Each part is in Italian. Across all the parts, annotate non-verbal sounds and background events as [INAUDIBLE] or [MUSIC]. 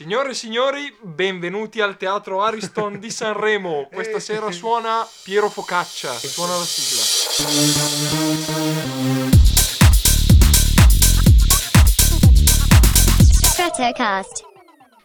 Signore e signori, benvenuti al Teatro Ariston di Sanremo. [LAUGHS] Questa sera suona Piero Focaccia. Suona la sigla. Stratocast.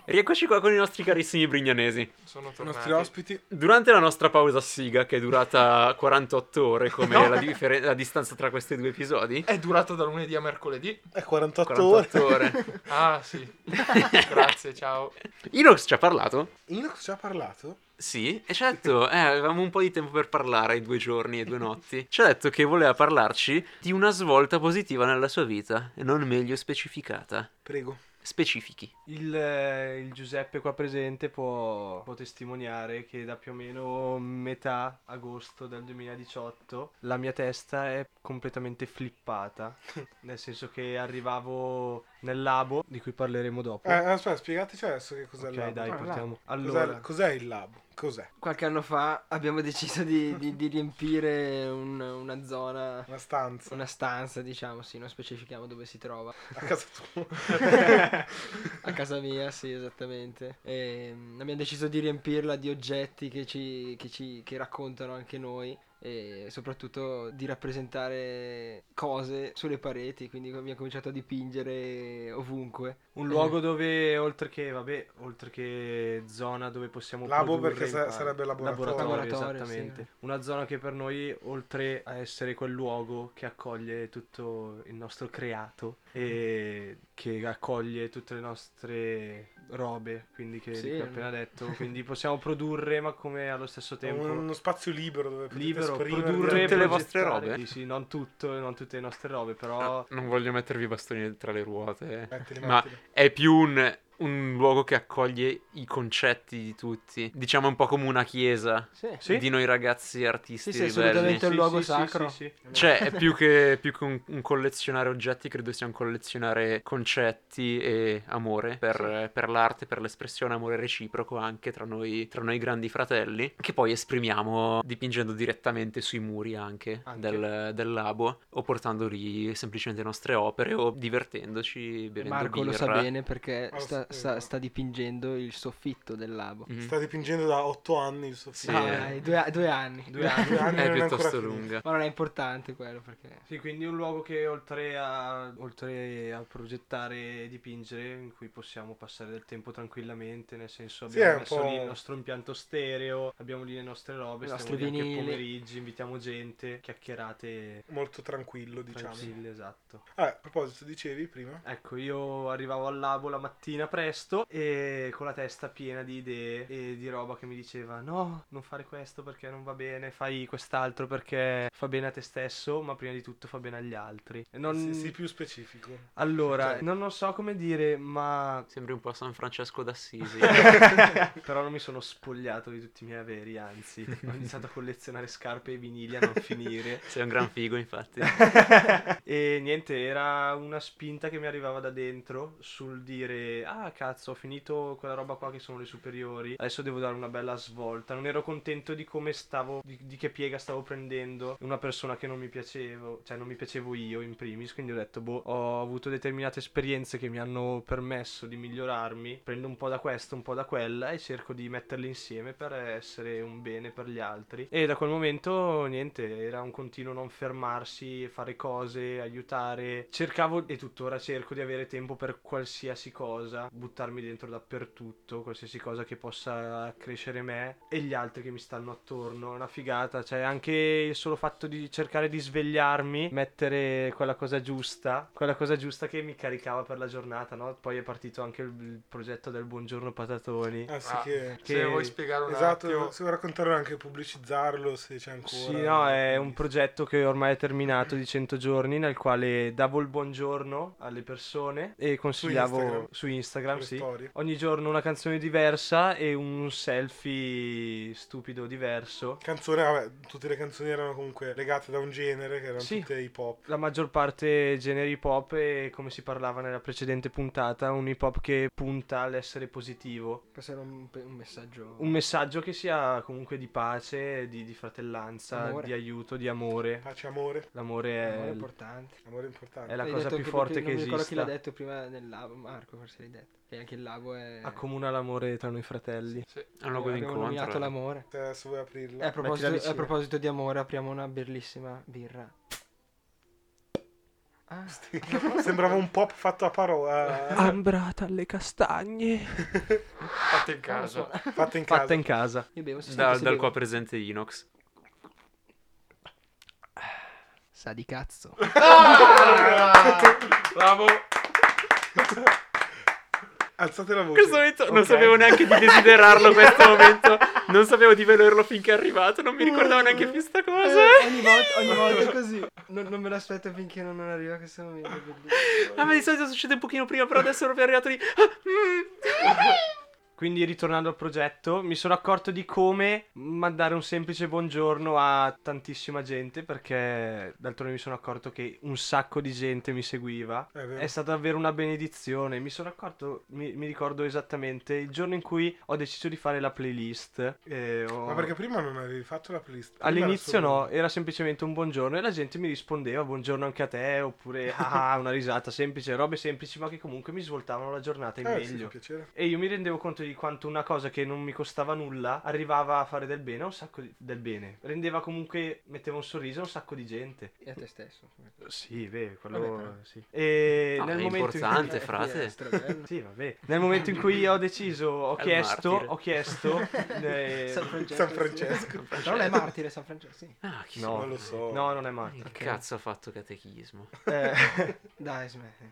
Rieccoci qua con i nostri carissimi brignanesi. Sono I tornati. nostri ospiti. Durante la nostra pausa siga, che è durata [LAUGHS] 48 ore, come la, differen- la distanza tra questi due episodi, È durato da lunedì a mercoledì. È 48, ore. 48 ore. [LAUGHS] Ah, sì. [LAUGHS] Grazie, ciao. Inox ci ha parlato? Inox ci ha parlato? Sì, e ci ha detto, eh, avevamo un po' di tempo per parlare, due giorni e due notti. Ci ha detto che voleva parlarci di una svolta positiva nella sua vita, e non meglio specificata. Prego. Specifichi. Il, il Giuseppe qua presente può, può testimoniare che da più o meno metà agosto del 2018 la mia testa è completamente flippata, [LAUGHS] nel senso che arrivavo nel labo, di cui parleremo dopo. Eh, aspetta, spiegateci adesso che cos'è ok, il labo. dai, Cos'è- partiamo. Cos'è, Allora, cos'è il labo? Cos'è? Qualche anno fa abbiamo deciso di, di- di riempire un- una zona, Una stanza. una stanza, diciamo, sì, non specifichiamo dove si trova. A casa tua. [LAUGHS] [LAUGHS] A casa mia, sì, esattamente. E mm, abbiamo deciso di riempirla di oggetti che, ci, che, ci, che raccontano anche noi e soprattutto di rappresentare cose sulle pareti, quindi abbiamo cominciato a dipingere ovunque. un luogo dove oltre che, vabbè, oltre che zona dove possiamo Labo produrre perché sa- impar- sarebbe laboratorio. Laboratorio, esattamente. sì. Una zona che per noi, oltre a essere quel luogo che accoglie tutto il nostro creato e che accoglie tutte le nostre robe, quindi che Sì. ho appena detto, quindi possiamo produrre ma come allo stesso tempo Uno spazio libero dove potete libero, produrre tutte le vostre robe. Sì, sì, non tutto, non tutte le nostre robe, però Ah, non voglio mettervi i bastoni tra le ruote. Mettili, Ma mettili. è più un, un luogo che accoglie i concetti di tutti. Diciamo un po' come una chiesa Sì, di noi ragazzi artisti Sì, sì, ribelli. assolutamente. un Sì, luogo sì, sì, sacro. sì, sì. Cioè, è più che, più che un, un collezionare oggetti, credo sia un collezionare concetti e amore per, per l'arte, per l'espressione amore reciproco anche tra noi, tra noi grandi fratelli, che poi esprimiamo dipingendo direttamente sui muri anche, Anche. Del, del labo, o portando lì semplicemente le nostre opere, o divertendoci, bevendo Marco lo sa birra. bene perché Ah, sta, sì, sta- dipingendo il soffitto del labo. Mhm. Sta dipingendo da 8 anni il soffitto. Sì. No, dai, due, due anni. Due anni. Due anni [LAUGHS] È piuttosto lunga. Ma non è importante quello perché... Sì, quindi un luogo che oltre a, oltre a progettare e dipingere, in cui possiamo passare del tempo tranquillamente, nel senso Sì, abbiamo un messo lì il nostro impianto stereo, abbiamo lì le nostre robe, I stiamo nostri lì anche vinili. pomeriggi, invitiamo gente, chiacchierate Molto tranquillo, diciamo. tranquille, esatto. Ah, a proposito, dicevi prima? Ecco, io arrivavo al labo la mattina presto e con la testa piena di idee e di roba che mi diceva no, non fare questo perché non va bene, fai quest'altro perché fa bene a te stesso, ma prima di tutto fa bene agli altri. E Non... Sì, sii più specifico. Allora, Cioè- non, non so come dire, ma Sembri un po' San Francesco d'Assisi. [LAUGHS] però non mi sono spogliato di tutti i miei averi, anzi, ho iniziato a collezionare scarpe e vinili a non finire. [LAUGHS] Sei un gran figo, infatti. [LAUGHS] e niente, era una spinta che mi arrivava da dentro sul dire: Ah, cazzo, ho finito quella roba qua che sono le superiori. Adesso devo dare una bella svolta. Non ero contento di come stavo, di, di che piega stavo prendendo. Una persona che non mi piacevo, cioè non mi piacevo io in primis. Quindi ho detto: Boh, ho avuto determinate esperienze che mi hanno permesso di migliorarmi. Prendo un po' da questo, un po' da quella e cerco di metterle insieme per essere un bene per gli altri. E da quel momento, niente, era un continuo non fermarsi, fare cose, aiutare. Cercavo e tuttora cerco di avere tempo per qualsiasi cosa, buttarmi dentro dappertutto, qualsiasi cosa che possa crescere me e gli altri che mi stanno attorno. È una figata, cioè anche il solo fatto di cercare di svegliarmi, mettere quella cosa giusta, quella cosa giusta che mi caricava per la giornata, no? Poi è partito anche il, il progetto del buongiorno patatoni. Ah, sì, Ah, che... Se Che- vuoi spiegare un Esatto, attimo. se vuoi raccontarlo anche pubblicizzarlo se c'è ancora. Sì, no, è un progetto che ormai è terminato di 100 giorni nel quale davo il buongiorno alle persone e consigliavo Instagram? su Instagram, Sulle sì. storie. Ogni giorno una canzone diversa e un selfie stupido diverso. Canzone, vabbè, tutte le canzoni erano comunque legate da un genere che erano Sì. tutte hip hop. La maggior parte generi hip hop e come si parlava nella precedente puntata, un hip hop che punta all'essere positivo. Questo era un, un messaggio... Un messaggio che sia comunque di pace, di, di fratellanza, Amore. di aiuto, di amore. Pace, amore. L'amore Amore è, importante. Amore importante. è la Hai cosa più che- forte che non mi ricordo chi l'ha detto prima nel Marco forse l'hai detto. E anche il lago è... Accomuna l'amore tra noi fratelli. È un luogo abbiamo d'incontro. nominato eh. l'amore. Se adesso vuoi aprirla. E a proposito, a proposito di amore, apriamo una bellissima birra. Ah, [LAUGHS] Sembrava un pop fatto a parola. [LAUGHS] Ambrata alle castagne. Fatte in casa. Fatta in casa. Fatta in casa. io bevo, Da- dal bevo. qua presente Inox. Sa di cazzo. Bravo. [LAUGHS] Alzate la voce. Questo momento non Ok. sapevo neanche di desiderarlo questo [LAUGHS] momento. Non sapevo di volerlo finché è arrivato. Non mi ricordavo neanche più sta cosa. Eh, ogni volta, ogni volta è così. Non, non me l'aspetto finché non arriva questo momento. Ah, ma di solito succede un pochino prima, però adesso è proprio arrivato lì. Ah, mm. [LAUGHS] Quindi ritornando al progetto, mi sono accorto di come mandare un semplice buongiorno a tantissima gente perché d'altronde mi sono accorto che un sacco di gente mi seguiva. È. È stata davvero una benedizione. Mi sono accorto, mi, mi ricordo esattamente il giorno in cui ho deciso di fare la playlist. ho- Ma perché prima non avevi fatto la playlist? Prima All'inizio era solo- no, era semplicemente un buongiorno e la gente mi rispondeva buongiorno anche a te oppure [LAUGHS] ah, una risata semplice, robe semplici ma che comunque mi svoltavano la giornata in Eh, sì, meglio. piacere. E io mi rendevo conto di quanto una cosa che non mi costava nulla arrivava a fare del bene a un sacco di- del bene. Rendeva comunque, metteva un sorriso a un sacco di gente. E a te stesso. Sì, beh, quello Vabbè, però. sì. E No, nel è momento in importante, [LAUGHS] frate. strabello. cui... Sì, vabbè. Nel momento in cui ho deciso, ho chiesto, martire. ho chiesto... [LAUGHS] eh, San Francesco. San sì. Francesco. Però non è martire San Francesco, sì. Ah, chi No. Non lo so. No, non è matto. Che cazzo ha fatto catechismo? Eh, Dai, smetti.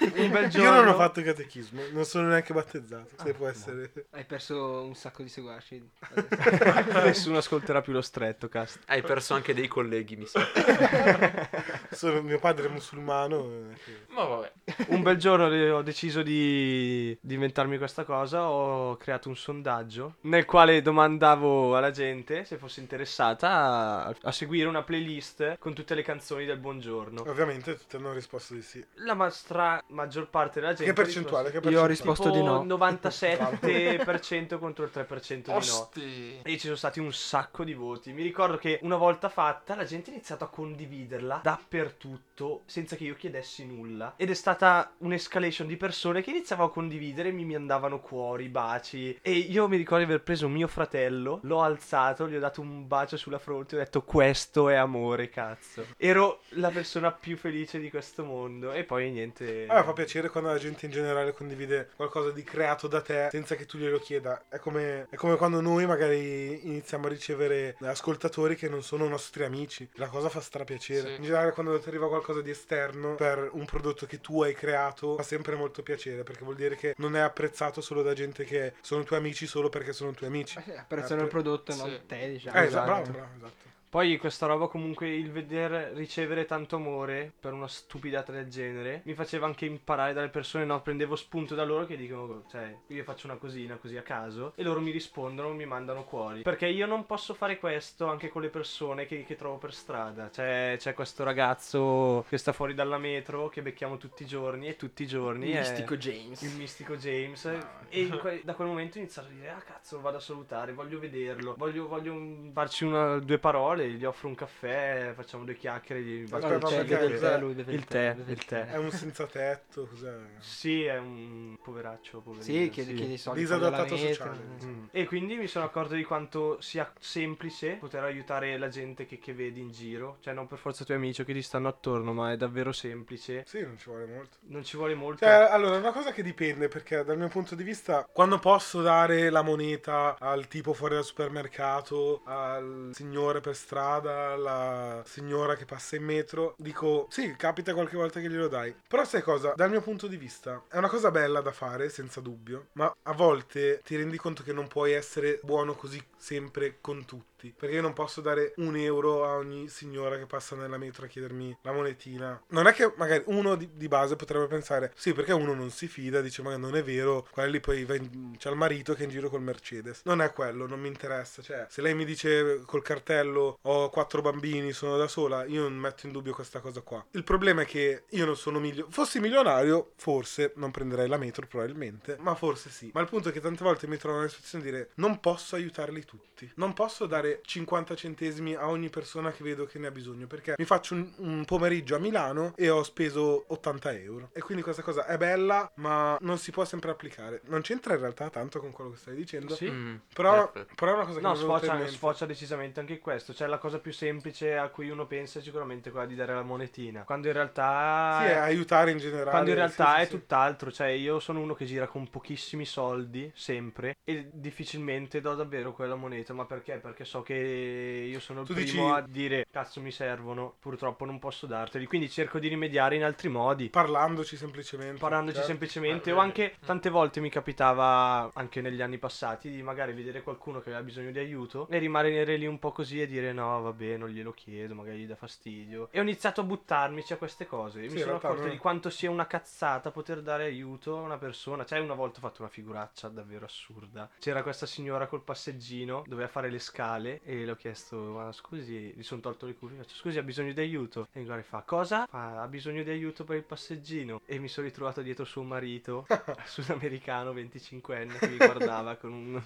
Un bel giorno... Io non ho fatto catechismo, non sono neanche battezzato. Se può essere. Hai perso un sacco di seguaci. [LAUGHS] Nessuno ascolterà più lo stretto, cast. Hai perso anche dei colleghi, mi sa. [LAUGHS] Sono, mio padre è musulmano. eh, Ma vabbè. Un bel giorno ho deciso di, di inventarmi questa cosa, ho creato un sondaggio nel quale domandavo alla gente se fosse interessata a, a seguire una playlist con tutte le canzoni del buongiorno. Ovviamente tutti hanno risposto di sì. La ma- stra- maggior parte della gente Che percentuale? Che percentuale? Io ho risposto di no. risposto 97% contro il 3% di no. Osti. E ci sono stati un sacco di voti. Mi ricordo che una volta fatta la gente ha iniziato a condividerla dappertutto senza che io chiedessi nulla. Ed è stata un'escalation di persone che iniziavo a condividere e mi mandavano cuori, baci. E io mi ricordo di aver preso mio fratello, l'ho alzato, gli ho dato un bacio sulla fronte e ho detto questo è amore, cazzo. Ero la persona più felice di questo mondo. E poi niente. A me fa piacere quando la gente in generale condivide qualcosa di creato da te senza che tu glielo chieda. È come, è come quando noi magari iniziamo a ricevere ascoltatori che non sono nostri amici. La cosa fa strapiacere. Sì. In generale quando ti arriva qualcosa di esterno per un prodotto che tu hai creato fa sempre molto piacere perché vuol dire che non è apprezzato solo da gente che sono tuoi amici solo perché sono tuoi amici. Eh, Apprezzano il prodotto, non Sì. te, diciamo. Eh, esatto. bravo, bravo, esatto. Poi questa roba comunque il veder ricevere tanto amore per una stupidata del genere mi faceva anche imparare dalle persone, no? Prendevo spunto da loro che dicono, cioè, io faccio una cosina così a caso e loro mi rispondono, mi mandano cuori. Perché io non posso fare questo anche con le persone che, che trovo per strada. C'è, c'è questo ragazzo che sta fuori dalla metro che becchiamo tutti i giorni e tutti i giorni Il mistico James. il mistico James e in que- da quel momento ho iniziato a dire ah cazzo lo vado a salutare voglio vederlo voglio, voglio farci una, due parole gli offro un caffè facciamo due chiacchiere gli cioè, perché- beve il tè, lui beve il tè beve il tè È un senza tetto, cos'è? sì è un poveraccio poverino Sì, chiedi, chiedi soldi. Disadattato sociale. metro. Mm. E quindi mi sono accorto di quanto sia semplice poter aiutare la gente che, che vedi in giro. Cioè, non per forza i tuoi amici o che ti stanno attorno, ma è davvero semplice. Sì, non ci vuole molto. Non ci vuole molto. Cioè, allora, è una cosa che dipende, perché dal mio punto di vista, quando posso dare la moneta al tipo fuori dal supermercato, al signore per strada, alla signora che passa in metro, dico, sì, capita qualche volta che glielo dai. Però sai cosa? Dal mio punto di vista, è una cosa bella da fare, senza dubbio, ma a volte ti rendi conto che non puoi essere buono così sempre con tutti. Perché io non posso dare un euro a ogni signora che passa nella metro a chiedermi la monetina. Non è che magari uno di, di base potrebbe pensare, sì, perché uno non si fida, dice, ma non è vero, quella lì poi in- c'è il marito che è in giro col Mercedes. Non è quello, non mi interessa. Cioè, se lei mi dice col cartello ho quattro bambini, sono da sola, io non metto in dubbio questa cosa qua. Il problema è che io non sono milionario. Fossi milionario, forse non prenderei la metro, probabilmente, ma forse sì. Ma il punto è che tante volte mi trovo nella situazione di dire, non posso aiutarli tutti. Non posso dare dare 50 centesimi a ogni persona che vedo che ne ha bisogno. Perché mi faccio un, un pomeriggio a Milano e ho speso 80 euro. E quindi questa cosa è bella, ma non si può sempre applicare. Non c'entra in realtà tanto con quello che stai dicendo. Sì. Mm, Però, però è una cosa che No, sfocia, sfocia decisamente anche questo. Cioè, la cosa più semplice a cui uno pensa è sicuramente quella di dare la monetina. Quando in realtà. Sì, è aiutare in generale. Quando in realtà sì, è sì. tutt'altro, cioè io sono uno che gira con pochissimi soldi, sempre, e difficilmente do davvero quella moneta, ma perché? Perché so che io sono il Tu primo dici- a dire cazzo mi servono, purtroppo non posso darteli, quindi cerco di rimediare in altri modi. Parlandoci semplicemente. Parlandoci Certo. semplicemente, Ah, o anche tante volte mi capitava anche negli anni passati di magari vedere qualcuno che aveva bisogno di aiuto e rimanere lì un po' così e dire no, vabbè, non glielo chiedo, magari gli dà fastidio. E ho iniziato a buttarmici a queste cose. E Sì, mi sono accorto non- di quanto sia una cazzata poter dare aiuto a una persona. Cioè, una volta ho fatto una figuraccia davvero assurda. C'era questa signora col passeggino, doveva fare le scale e le ho chiesto, ma scusi, gli sono tolto le cuffie, faccio scusi, ha bisogno di aiuto? E mi fa, cosa? Fa, ha bisogno di aiuto per il passeggino. E mi sono ritrovato dietro suo marito, [LAUGHS] sudamericano 25enne, che mi guardava con un,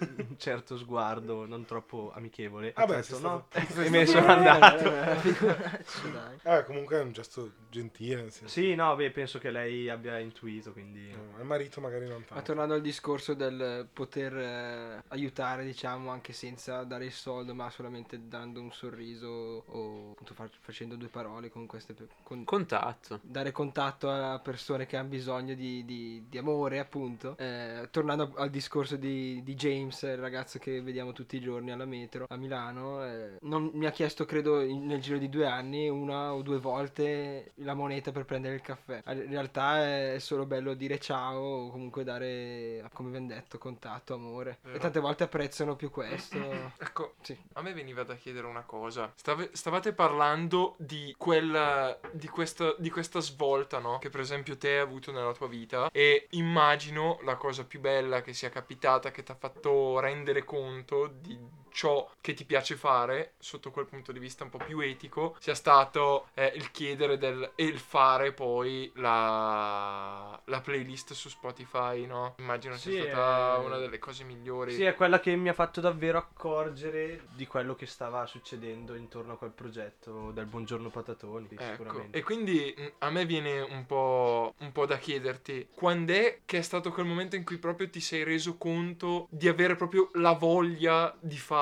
un certo sguardo non troppo amichevole. Ha Vabbè, detto, no? [LAUGHS] stato- e me ne sono andato. Eh. Eh, comunque è un gesto gentile, nel senso. Sì, no, beh, penso che lei abbia intuito, quindi... No, Al marito magari non Ma tanto. tornando al discorso del poter eh, aiutare, diciamo, anche senza dare il soldo, ma solamente dando un sorriso o appunto fa- facendo due parole con queste con- Contatto. dare contatto a persone che hanno bisogno di, di- di amore, appunto. Eh, tornando al discorso di, di James, il ragazzo che vediamo tutti i giorni alla metro a Milano, eh, non mi ha chiesto, credo, in- nel giro di due anni, una o due volte la moneta per prendere il caffè. In realtà è solo bello dire ciao o comunque dare, come ben detto, contatto, amore. Vero. E tante volte apprezzano più questo. [CLEARS THROAT] Ecco, Sì. a me veniva da chiedere una cosa. Stave- stavate parlando di quella di questa, di questa svolta, no? Che per esempio te hai avuto nella tua vita. E immagino la cosa più bella che sia capitata, che ti ha fatto rendere conto di ciò che ti piace fare, sotto quel punto di vista un po' più etico, sia stato eh, il chiedere del, e il fare poi la, la playlist su Spotify, no? Immagino Sì, sia stata eh, una delle cose migliori. Sì, è quella che mi ha fatto davvero accorgere di quello che stava succedendo intorno a quel progetto del Buongiorno Patatoni, Ecco, sicuramente. e quindi mh, a me viene un po', un po' da chiederti quando è che è stato quel momento in cui proprio ti sei reso conto di avere proprio la voglia di fare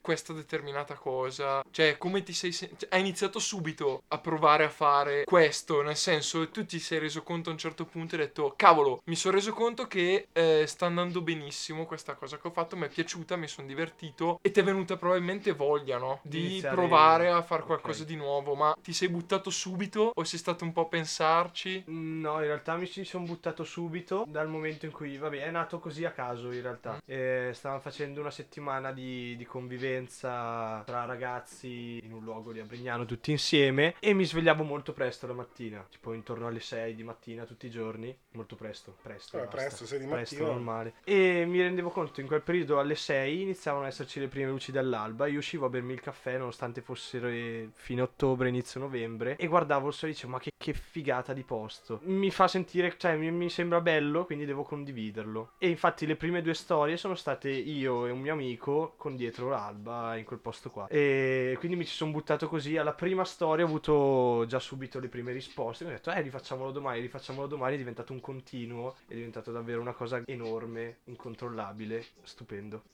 questa determinata cosa? Cioè, come ti sei sen- cioè, hai iniziato subito a provare a fare questo, nel senso, tu ti sei reso conto a un certo punto e hai detto, cavolo, mi sono reso conto che eh, sta andando benissimo questa cosa che ho fatto, mi è piaciuta, mi sono divertito e ti è venuta probabilmente voglia, no? Di iniziare- provare a fare qualcosa di nuovo, ma ti sei buttato subito o sei stato un po' a pensarci? No, in realtà mi ci sono buttato subito dal momento in cui, vabbè, è nato così a caso in realtà. Eh, stavamo facendo una settimana di, di convivenza tra ragazzi in un luogo di Abrignano tutti insieme e mi svegliavo molto presto la mattina, tipo intorno alle 6 di mattina tutti i giorni, molto presto, presto. Eh, presto, sei di Presto, mattina. normale. E mi rendevo conto in quel periodo alle 6 iniziavano ad esserci le prime luci dell'alba. Io uscivo a bermi il caffè nonostante fossero eh, fine ottobre, inizio novembre. E guardavo il sole e dicevo: Ma che, che figata di posto. Mi fa sentire, cioè mi, mi sembra bello, quindi devo condividerlo. E infatti le prime due storie sono state io e un mio amico con dietro l'alba in quel posto qua. E quindi mi ci sono buttato così. Alla prima storia ho avuto già subito le prime risposte. Mi ho detto: Eh, rifacciamolo domani, rifacciamolo domani. È diventato un continuo. È diventato davvero una cosa enorme, incontrollabile, stupendo.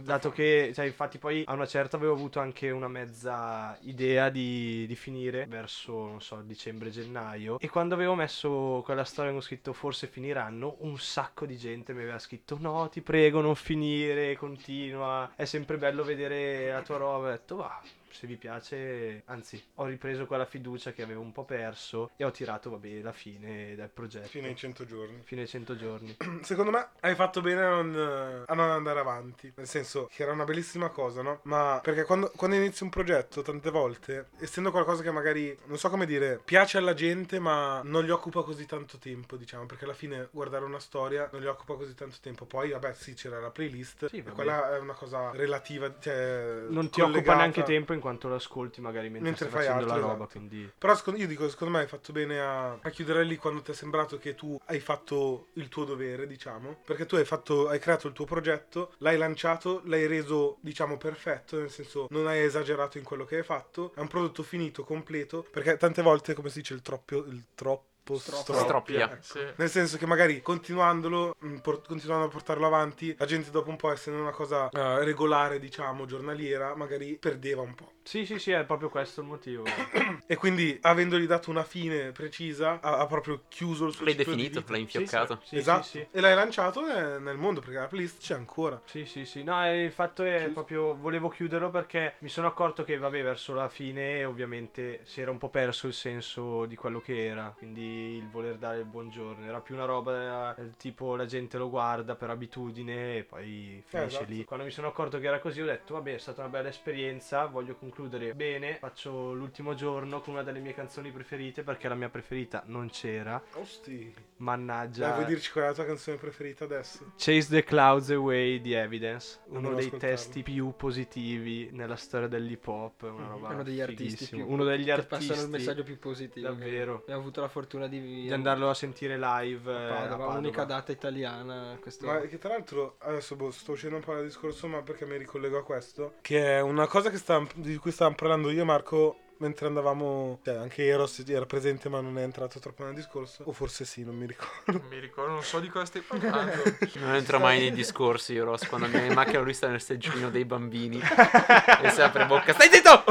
Dato che, cioè, infatti, poi a una certa avevo avuto anche una mezza idea di, di finire verso, non so, dicembre-gennaio. E quando avevo messo quella storia, avevo scritto forse finiranno, un sacco di gente mi aveva scritto: No, ti prego, non finire, continua. È sempre bello vedere la tua roba. Ho detto, va. Se vi piace, anzi, ho ripreso quella fiducia che avevo un po' perso e ho tirato, vabbè, la fine del progetto. Fino ai 100 giorni. Fine ai 100 giorni. [CLEARS THROAT] Secondo me hai fatto bene a non, a non andare avanti. Nel senso che era una bellissima cosa, no? Ma perché quando, quando inizi un progetto, tante volte, essendo qualcosa che magari, non so come dire, piace alla gente, ma non gli occupa così tanto tempo, diciamo. Perché alla fine guardare una storia non gli occupa così tanto tempo. Poi, vabbè, sì, c'era la playlist. Sì, quella è una cosa relativa. Cioè, Non ti occupa neanche tempo in quanto lo ascolti magari mentre, Mentre stai fai facendo altro, la roba, esatto. quindi... Però secondo, io dico, secondo me hai fatto bene a, a chiudere lì quando ti è sembrato che tu hai fatto il tuo dovere, diciamo. Perché tu hai, fatto, hai creato il tuo progetto, l'hai lanciato, l'hai reso, diciamo, perfetto, nel senso non hai esagerato in quello che hai fatto. È un prodotto finito, completo. Perché tante volte, come si dice, il troppo... Il troppo Stroppo. Stroppia. ecco. Sì. Nel senso che magari continuandolo, mh, por- continuando a portarlo avanti, la gente dopo un po', essendo una cosa eh, regolare, diciamo, giornaliera, magari perdeva un po'. Sì, sì, sì, è proprio questo il motivo. [COUGHS] E quindi, avendogli dato una fine precisa, ha, ha proprio chiuso il suo L'hai ciclo di definito, vita. l'hai infioccato. Sì, esatto. sì, sì. E l'hai lanciato nel, nel mondo, perché la playlist c'è ancora. Sì, sì, sì. No, e il fatto è proprio. Volevo chiuderlo perché mi sono accorto che, vabbè, verso la fine, ovviamente, si era un po' perso il senso di quello che era. Quindi il voler dare il buongiorno. Era più una roba eh, tipo la gente lo guarda per abitudine e poi finisce esatto. lì. Quando mi sono accorto che era così, ho detto, vabbè, è stata una bella esperienza. Voglio concludere bene. Faccio l'ultimo giorno con una delle mie canzoni preferite perché la mia preferita non c'era. Osti. Mannaggia. Dai, vuoi dirci qual è la tua canzone preferita adesso? Chase the Clouds Away di Evidence, Non uno dei ascoltarlo. testi più positivi nella storia dell'hip hop, una roba Uno degli artisti più- uno degli che artisti passano il messaggio più positivo. davvero Abbiamo avuto la fortuna di, di andarlo a sentire live eh, a Padova, Padova. l'unica data italiana. Questo... Ma che tra l'altro, adesso boh, sto uscendo un po' dal discorso, ma perché mi ricollego a questo, che è una cosa che sta- di cui stavamo parlando io e Marco mentre andavamo, cioè anche Eros era presente ma non è entrato troppo nel discorso, o forse sì, non mi ricordo. Non mi ricordo, non so di cosa stai [LAUGHS] parlando. Non entra mai nei discorsi, Ross. Quando [LAUGHS] in macchina, lui sta nel seggiolino dei bambini [LAUGHS] e si apre bocca. Stai zitto!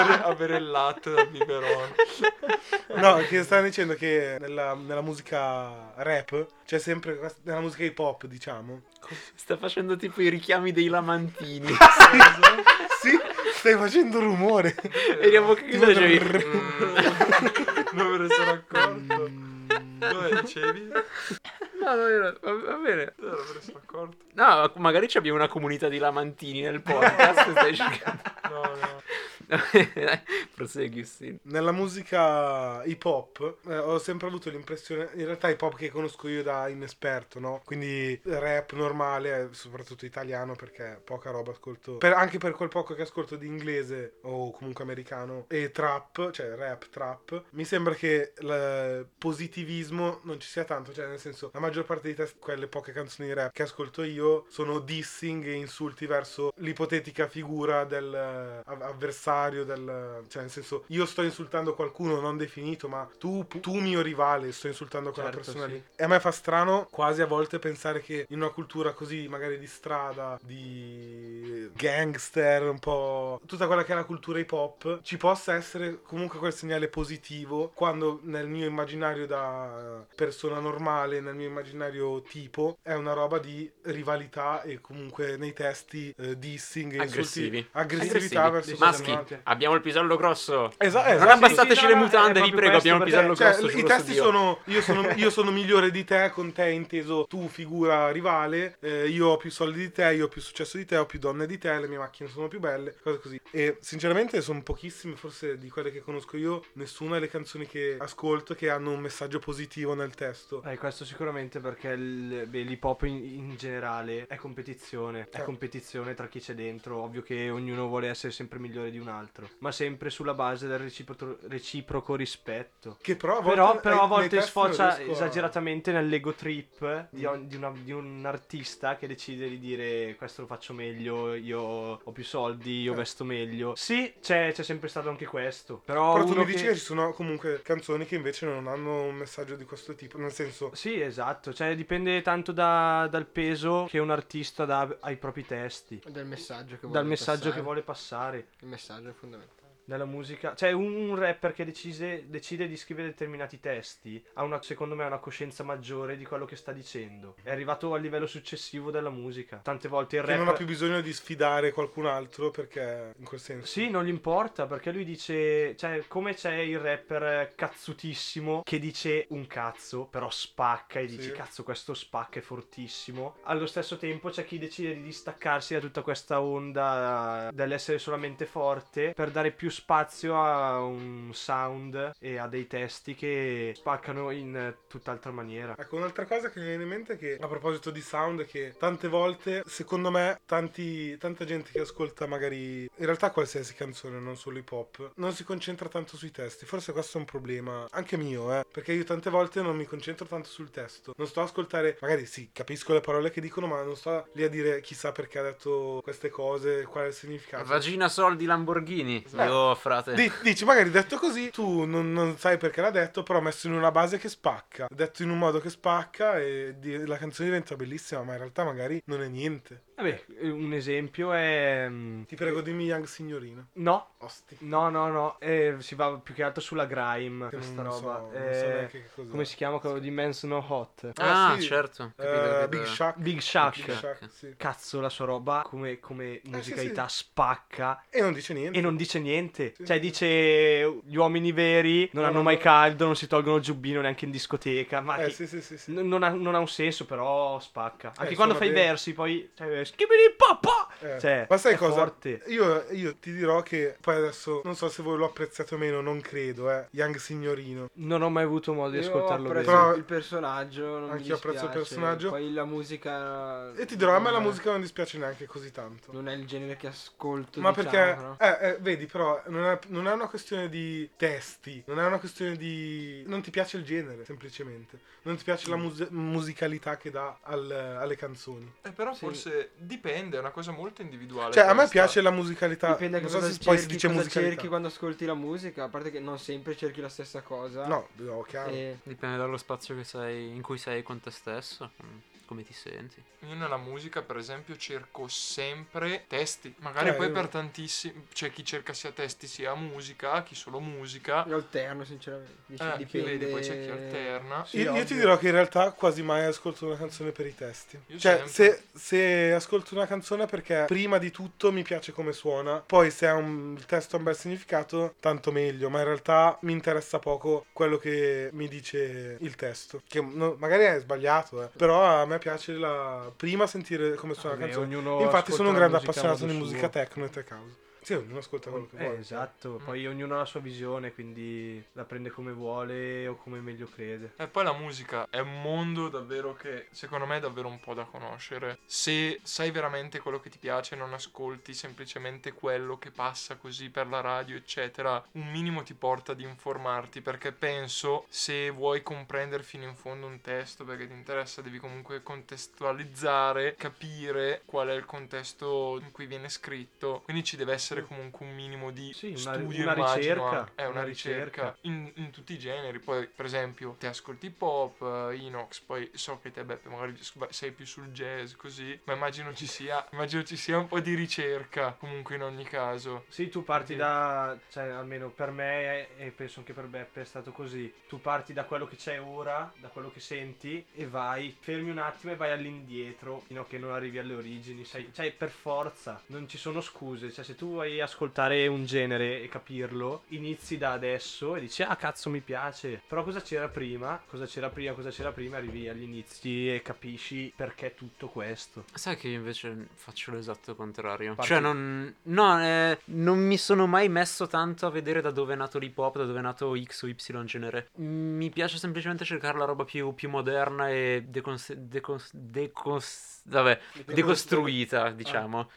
A, bere, a bere il latte dal biberone. No, che stavano dicendo che nella, nella musica rap c'è sempre, nella musica hip hop diciamo, Sta facendo tipo i richiami dei lamantini. [LAUGHS] sì, stai facendo rumore. e di a bocca chiusa dicevi... Mm, non me ne sono accorto. Dove dicevi? No, no, no, va, va bene. Non me ne sono accorto. No, magari ci abbiamo una comunità di lamantini nel podcast. stai [LAUGHS] cercando. No, no. [LAUGHS] Prosegui, sì. Nella musica hip hop eh, ho sempre avuto l'impressione, in realtà hip hop che conosco io da inesperto, no? Quindi rap normale, soprattutto italiano perché poca roba ascolto, per- anche per quel poco che ascolto di inglese o comunque americano e trap, cioè rap, trap, mi sembra che il positivismo non ci sia tanto, cioè nel senso la maggior parte di test, quelle poche canzoni di rap che ascolto io sono dissing e insulti verso l'ipotetica figura del eh, av- avversario, del, cioè nel senso io sto insultando qualcuno non definito, ma tu, tu mio rivale sto insultando quella Certo, persona sì. lì. E a me fa strano quasi a volte pensare che in una cultura così magari di strada, di gangster, un po' tutta quella che è la cultura hip hop, ci possa essere comunque quel segnale positivo quando nel mio immaginario da persona normale, nel mio immaginario tipo, è una roba di rivalità e comunque nei testi eh, dissing e insulti- Aggressivi. aggressività verso Maschi, Esattamente. abbiamo il pisello grosso. Esatto, Non esatto. abbasstateci sì, sì, le no, mutande, vi prego, abbiamo il pisello Cioè, grosso. i testi Dio. sono io, sono io sono migliore di te, con te inteso tu figura rivale, eh, io ho più soldi di te, io ho più successo di te, ho più donne di te, le mie macchine sono più belle, cose così. E sinceramente sono pochissime, forse di quelle che conosco io, nessuna delle canzoni che ascolto che hanno un messaggio positivo nel testo. Eh, questo sicuramente perché il- beh, l'hip hop in, in generale è competizione, è Certo. competizione tra chi c'è dentro, ovvio che ognuno vuole essere sempre migliore di un altro, ma sempre sulla base del reciproco, reciproco rispetto. Che però a volte, Però, però a volte sfocia a- esageratamente nell'ego trip di, Mm. di una- di un artista che decide di dire questo lo faccio meglio, io ho più soldi, io Eh. vesto meglio. Sì, c'è, c'è sempre stato anche questo. Però, Però tu mi dici che- che ci sono comunque canzoni che invece non hanno un messaggio di questo tipo, nel senso Sì, esatto, cioè dipende tanto da- dal peso che un artista dà ai propri testi, Dal messaggio che vuole dal messaggio passare. che vuole passare. Il messaggio è fondamentale. Nella musica, cioè un, un rapper che decise- decide di scrivere determinati testi ha una, secondo me, una coscienza maggiore di quello che sta dicendo. È arrivato al livello successivo della musica. Tante volte il che rap. non ha più bisogno di sfidare qualcun altro perché in quel senso. Sì, non gli importa perché lui dice, cioè, come c'è il rapper cazzutissimo che dice un cazzo, però spacca e Sì. dici cazzo questo spacca è fortissimo. Allo stesso tempo c'è chi decide di distaccarsi da tutta questa onda dell'essere solamente forte per dare più spazio a un sound e a dei testi che spaccano in tutt'altra maniera. Ecco, un'altra cosa che mi viene in mente è che a proposito di sound è che tante volte, secondo me, tanti- tanta gente che ascolta magari in realtà qualsiasi canzone, non solo hip hop, non si concentra tanto sui testi. Forse questo è un problema anche mio, eh, perché io tante volte non mi concentro tanto sul testo. Non sto a ascoltare, magari sì, capisco le parole che dicono, ma non sto lì a dire chissà perché ha detto queste cose, qual è il significato. Vagina soldi Lamborghini. Eh. Io, frate. Di- dici, magari detto così, tu non, non sai perché l'ha detto, però messo in una base che spacca, detto in un modo che spacca e di- la canzone diventa bellissima, ma in realtà magari non è niente. Vabbè, un esempio è... mm, Ti prego, dimmi Young Signorina. No, Osti. no, no, no, eh, si va più che altro sulla grime, Che questa non so, roba. non so Eh, neanche che cos'è. come si chiama quello di Men's No Hot? Ah, Ah, sì. certo. Capito, Eh, capito. Big Shack. Big Shack. Big Shack, sì. Cazzo, la sua roba come, come musicalità sì. spacca E non dice niente. e non dice niente. Sì, Cioè, sì. dice gli uomini veri non No, hanno no, mai no. caldo, non si tolgono il giubbino neanche in discoteca. Ma Eh, che- sì, sì, sì, sì. n- non, ha, non ha un senso, però spacca. Anche quando fai i versi, poi. Cioè, skibidi papà! Eh, Cioè, ma sai cosa? forte. Io, io ti dirò che poi adesso non so se voi lo apprezzate o meno, non credo, eh. Young Signorino. Non ho mai avuto modo di Io ascoltarlo apprezzo bene. Però- il personaggio, non mi Anch'io apprezzo il personaggio. Poi la musica... E ti dirò, a me la musica non dispiace neanche così tanto. Non è il genere che ascolto, Ma diciamo, perché, no? eh, eh, vedi, però, non è, non è una questione di testi, non è una questione di. Non ti piace il genere, semplicemente. Non ti piace la mus- musicalità che dà al- alle canzoni. Eh, però Sì. forse dipende, è una cosa molto individuale. Cioè, a me questa. piace la musicalità. Dipende non so cosa, se poi si cerchi, dice musicalità. cerchi quando ascolti la musica, a parte che non sempre cerchi la stessa cosa. No, no, chiaro. E Dipende dallo spazio che sei, in cui sei con te stesso, mm, come ti senti. Io nella musica, per esempio, cerco sempre testi. Magari Eh, poi io- per tantissimi. C'è chi cerca sia testi sia musica, chi solo musica. io alterno, sinceramente. Dici, Eh, dipende... vedi, poi c'è chi alterna. Sì, io, io ti dirò che in realtà quasi mai ascolto una canzone per i testi. Io cioè, se, se ascolto una canzone perché prima di tutto mi piace come suona, poi se ha un, il testo ha un bel significato, tanto meglio. Ma in realtà mi interessa poco quello che mi dice il testo. Che no- magari è sbagliato, eh. però a me piace la, prima sentire come suona la canzone. Infatti sono un grande appassionato di musica suo. techno e tech house. Sì, ognuno ascolta quello che Eh, vuole. esatto, poi ognuno ha la sua visione, quindi la prende come vuole o come meglio crede. E poi la musica è un mondo davvero che secondo me è davvero un po' da conoscere. Se sai veramente quello che ti piace, non ascolti semplicemente quello che passa così per la radio, eccetera, un minimo ti porta ad informarti perché penso se vuoi comprendere fino in fondo un testo perché ti interessa, devi comunque contestualizzare, capire qual è il contesto in cui viene scritto. Quindi ci deve essere comunque un minimo di Sì, una- studio, una immagino, ricerca, anche. È una, una ricerca, ricerca. In, in tutti i generi. Poi, per esempio, ti ascolti pop, eh, Inox, poi so che te, Beppe, magari sei più sul jazz, così. Ma immagino ci sia, immagino ci sia un po' di ricerca, comunque in ogni caso. Sì, tu parti Sì. da, cioè almeno per me e penso anche per Beppe è stato così. Tu parti da quello che c'è ora, da quello che senti e vai, fermi un attimo e vai all'indietro fino a che non arrivi alle origini. Sai, cioè per forza, non ci sono scuse. Cioè se tu vuoi ascoltare un genere e capirlo, inizi da adesso e dici ah cazzo mi piace. Però cosa c'era prima? Cosa c'era prima? Cosa c'era prima? Arrivi agli inizi e capisci perché tutto questo. Sai che io invece faccio l'esatto contrario. Parti- Cioè, non, no, eh, non mi sono mai messo tanto a vedere da dove è nato l'hip hop, da dove è nato X o Y genere. Mi piace semplicemente cercare la roba più, più moderna e decons- decons- decos- vabbè, decostruita, diciamo.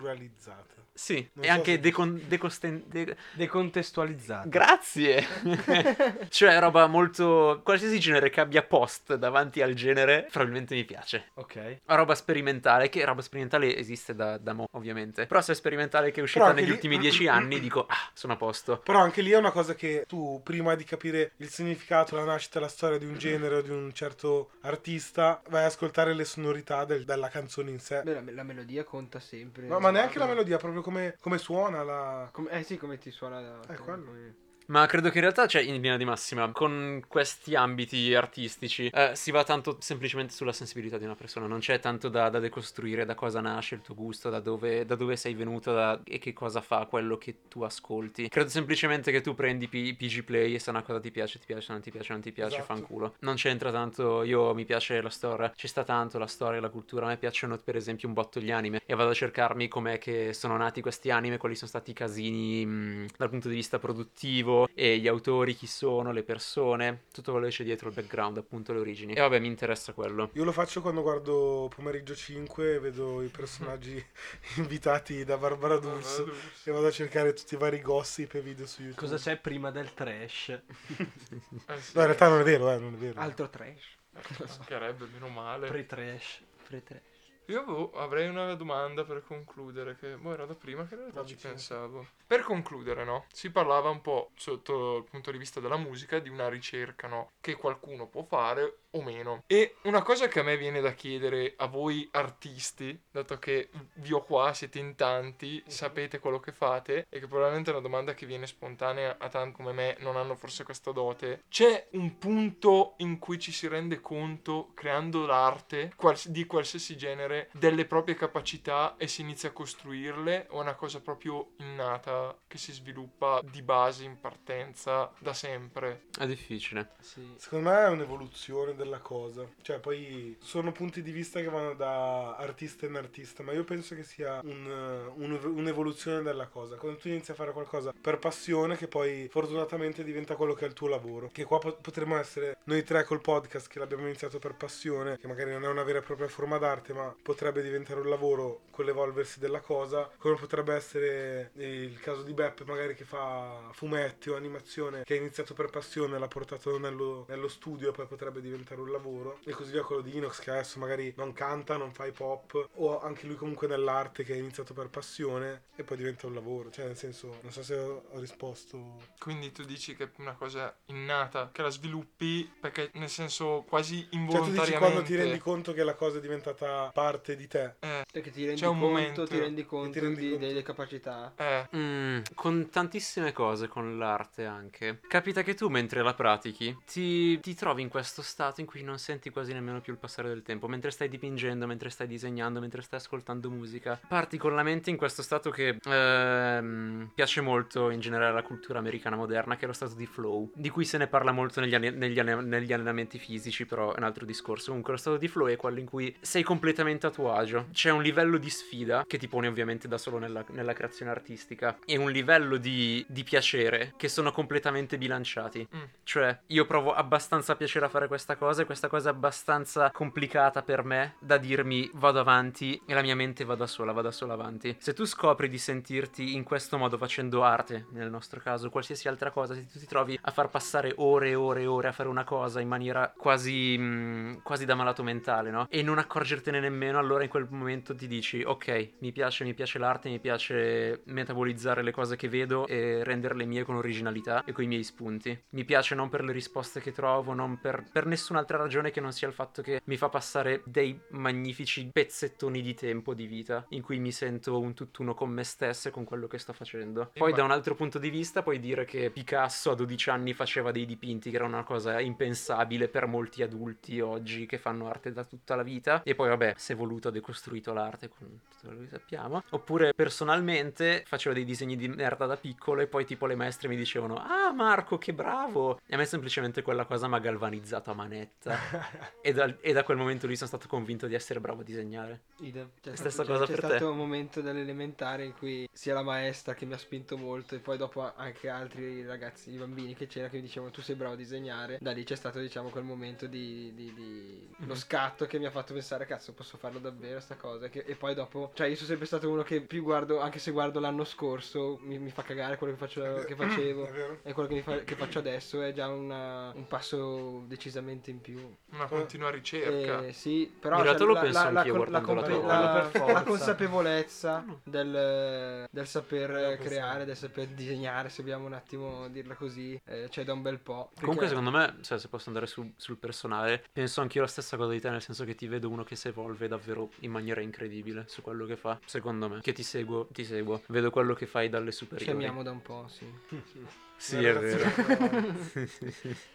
Decostrutturalizzata. Sì, Non e so anche se- decon- decosten- de- Decontestualizzato. Grazie! [LAUGHS] [LAUGHS] cioè, roba molto. qualsiasi genere che abbia post davanti al genere, probabilmente mi piace. ok. Roba sperimentale, che roba sperimentale esiste da, da mo, ovviamente. Però se è sperimentale che è uscita negli lì- ultimi dieci [CLEARS THROAT] anni, dico, ah, sono a posto. Però anche lì è una cosa che tu, prima di capire il significato, la nascita, la storia di un genere o di un certo artista, vai a ascoltare le sonorità del- della canzone in sé. Beh, la, la melodia conta sempre. No, ma neanche la melodia, proprio come, come suona la... Come- eh sì, come ti suona da... Eh, quello. come- Ma credo che in realtà, cioè, in linea di massima, con questi ambiti artistici eh, si va tanto semplicemente sulla sensibilità di una persona, non c'è tanto da, da decostruire da cosa nasce il tuo gusto, da dove, da dove sei venuto da- e che cosa fa quello che tu ascolti. Credo semplicemente che tu prendi P- PG Play e se una cosa ti piace, ti piace, non ti piace, non ti piace, Esatto. fanculo. Non c'entra tanto, io mi piace la storia, ci sta tanto la storia, la cultura, a me piacciono per esempio un botto gli anime e vado a cercarmi com'è che sono nati questi anime, quali sono stati i casini mh, dal punto di vista produttivo e gli autori, chi sono, le persone, tutto quello che c'è dietro il background, appunto le origini. E vabbè, mi interessa quello. Io lo faccio quando guardo pomeriggio 5 e vedo i personaggi [LAUGHS] invitati da Barbara D'Urso e vado a cercare tutti i vari gossip e video su YouTube. Cosa c'è prima del trash? [LAUGHS] Eh No, in realtà non è vero, eh, non è vero. Altro trash. mancherebbe, meno male. Pre-trash. Pre-trash. Io boh, avrei una domanda per concludere, che boh, era da prima che in realtà ci pensavo. Per concludere, no? Si parlava un po' sotto il punto di vista della musica di una ricerca, no? Che qualcuno può fare o meno. E una cosa che a me viene da chiedere a voi artisti, dato che vi ho qua, siete in tanti, sapete quello che fate, e che probabilmente è una domanda che viene spontanea a tanti come me, non hanno forse questa dote. C'è un punto in cui ci si rende conto, creando l'arte, quals- di qualsiasi genere, delle proprie capacità e si inizia a costruirle, o è una cosa proprio innata che si sviluppa di base in partenza da sempre? È difficile. Sì. Secondo me è un'evoluzione della cosa. Cioè, poi sono punti di vista che vanno da artista in artista, ma io penso che sia un, eh, un- un'evoluzione della cosa. Quando tu inizi a fare qualcosa per passione, che poi fortunatamente diventa quello che è il tuo lavoro. Che qua po- potremmo essere noi tre col podcast che l'abbiamo iniziato per passione, che magari non è una vera e propria forma d'arte, ma potrebbe diventare un lavoro con l'evolversi della cosa. Come potrebbe essere il caso di Beppe, magari che fa fumetti o animazione, che ha iniziato per passione, l'ha portato nello, nello studio e poi potrebbe diventare un lavoro. E così via quello di Inox, che adesso magari non canta, non fa hip hop, o anche lui comunque nell'arte che ha iniziato per passione e poi diventa un lavoro. Cioè, nel senso, non so se ho, ho risposto. Quindi tu dici che è una cosa innata, che la sviluppi perché nel senso quasi Cioè, tu involontariamente. dici quando ti rendi conto che la cosa è diventata parte di te. Eh, Perché ti rendi C'è un conto, momento ti rendi conto ti rendi di- conto. delle capacità. eh, Mm, con tantissime cose, con l'arte anche. Capita che tu mentre la pratichi ti, ti trovi in questo stato in cui non senti quasi nemmeno più il passare del tempo. Mentre stai dipingendo, mentre stai disegnando, mentre stai ascoltando musica. Parti con la mente in questo stato che ehm, piace molto in generale alla cultura americana moderna, che è lo stato di flow. Di cui se ne parla molto negli, anni- negli anni- negli allenamenti fisici, però è un altro discorso. Comunque lo stato di flow è quello in cui sei completamente a tuo agio. C'è un livello di sfida che ti pone ovviamente da solo nella, nella creazione artistica e un livello di, di piacere che sono completamente bilanciati. Mm. Cioè, io provo abbastanza piacere a fare questa cosa e questa cosa è abbastanza complicata per me da dirmi vado avanti e la mia mente va da sola, va da sola avanti. Se tu scopri di sentirti in questo modo facendo arte, nel nostro caso, qualsiasi altra cosa, se tu ti trovi a far passare ore e ore e ore a fare una cosa in maniera quasi, mm, quasi da malato mentale, no? E non accorgertene nemmeno, allora in quel momento ti dici ok, mi piace, mi piace l'arte, mi piace metabolizzare le cose che vedo e renderle mie con originalità e con i miei spunti. Mi piace non per le risposte che trovo, non per, per nessun'altra ragione che non sia il fatto che mi fa passare dei magnifici pezzettoni di tempo di vita in cui mi sento un tutt'uno con me stesso e con quello che sto facendo. Poi da un altro punto di vista puoi dire che Picasso a 12 anni faceva dei dipinti che era una cosa impensabile per molti adulti oggi che fanno arte da tutta la vita e poi vabbè si è voluto ha decostruito l'arte con tutto quello che sappiamo. Oppure personalmente facevo dei disegni di merda da piccolo e poi tipo le maestre mi dicevano ah Marco che bravo! E a me semplicemente quella cosa mi ha galvanizzato a manetta [LAUGHS] e, da, e da quel momento lì sono stato convinto di essere bravo a disegnare Idem. C'è Stessa stato, cosa c'è per stato te. un momento dell'elementare in cui sia la maestra che mi ha spinto molto e poi dopo anche altri ragazzi, i bambini che c'era che mi dicevano tu sei bravo a disegnare. Da lì c'è stato diciamo quel momento di, di- di- lo Mhm. scatto che mi ha fatto pensare cazzo posso farlo davvero sta cosa. Che- e poi dopo, cioè io sono sempre stato uno che più guardo, anche se guardo l'anno scorso, mi, mi fa cagare quello che, faccio, che facevo. E quello che, mi fa- che faccio adesso è già una- un passo decisamente in più. una continua ricerca. Eh, sì, però In realtà cioè, lo penso anch'io con- guardando la la-. Per forza. la consapevolezza del, del saper Eh, creare, del saper disegnare, se vogliamo un attimo dirla così, eh, c'è da un bel po'. Comunque, Perché- secondo me, cioè, se posso andare sul, sul personale, penso anch'io la stessa cosa di te, nel senso che ti vedo uno che si evolve davvero in maniera incredibile su quello che fa. Secondo me, che ti seguo, ti seguo. Vedo quello che fai dalle ci superiori. amiamo da un po', sì. [LAUGHS] Sì, è vero. [LAUGHS]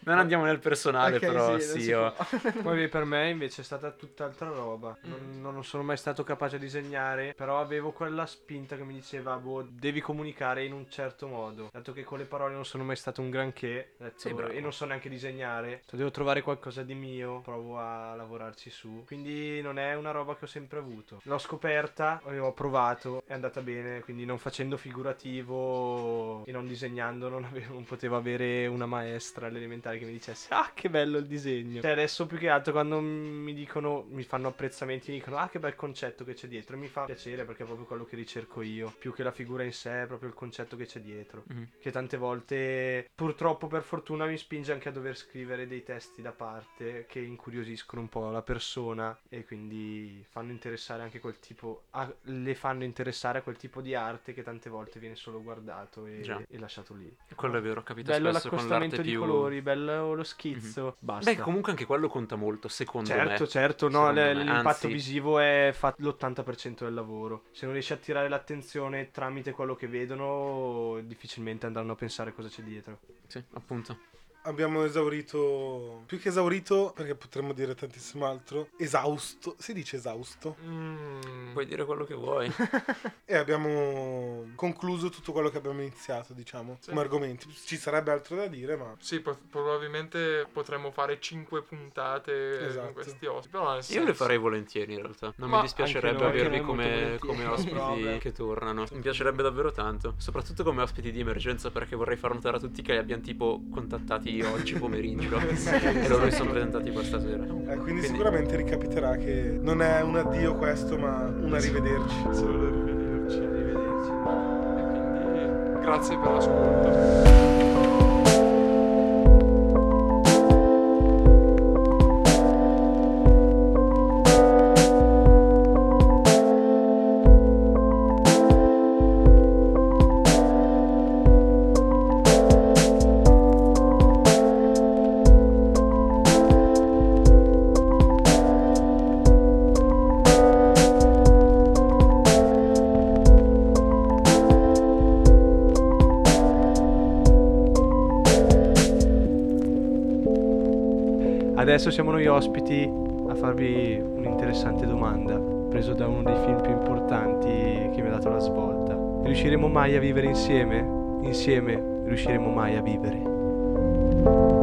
non andiamo nel personale, Ok, però sì, si io... può. Poi per me invece è stata tutt'altra roba. Non, non sono mai stato capace a disegnare, però avevo quella spinta che mi diceva, boh, devi comunicare in un certo modo. Dato che con le parole non sono mai stato un granché, detto, Sì, e non so neanche disegnare, ho detto, devo trovare qualcosa di mio, provo a lavorarci su. Quindi non è una roba che ho sempre avuto. L'ho scoperta, ho provato, è andata bene, quindi non facendo figurativo e non disegnando non, avevo, non [LAUGHS] potevo avere una maestra all'elementare che mi dicesse, ah che bello il disegno. Cioè adesso più che altro quando mi dicono, mi fanno apprezzamenti, mi dicono, ah che bel concetto che c'è dietro, e mi fa piacere perché è proprio quello che ricerco io, più che la figura in sé, è proprio il concetto che c'è dietro. Mhm. Che tante volte, purtroppo per fortuna, mi spinge anche a dover scrivere dei testi da parte che incuriosiscono un po' la persona e quindi fanno interessare anche quel tipo, a- le fanno interessare a quel tipo di arte che tante volte viene solo guardato e, e lasciato lì. Quello è vero, capita Bello spesso con l'arte di più... colori, bello lo schizzo. Basta. Beh, comunque anche quello conta molto, secondo Certo, me. certo, no, Secondo le- me, l'impatto anzi- visivo è fa- l'80% del lavoro. Se non riesci a attirare l'attenzione tramite quello che vedono, difficilmente andranno a pensare cosa c'è dietro. Sì, appunto. Abbiamo esaurito, più che esaurito, perché potremmo dire tantissimo altro, esausto, si dice esausto, Mm, Puoi dire quello che vuoi. [LAUGHS] e abbiamo concluso tutto quello che abbiamo iniziato, diciamo, Sì. come argomenti. Ci sarebbe altro da dire, ma Sì, po- probabilmente potremmo fare 5 puntate Esatto. con questi ospiti. Io le senso- farei volentieri in realtà. Non Ma mi dispiacerebbe noi, averli come, come [LAUGHS] ospiti che tornano. Mi piacerebbe davvero tanto. Soprattutto come ospiti di emergenza perché vorrei far notare a tutti che li abbiamo tipo contattati oggi pomeriggio. [LAUGHS] e loro si sono presentati questa sera. eh, quindi, Quindi- sicuramente ricapiterà che non è un addio questo, ma un arrivederci. Solo arrivederci. Arrivederci. Quindi grazie per l'ascolto. Adesso siamo noi ospiti a farvi un'interessante domanda, preso da uno dei film più importanti che mi ha dato la svolta. Riusciremo mai a vivere insieme? Insieme riusciremo mai a vivere?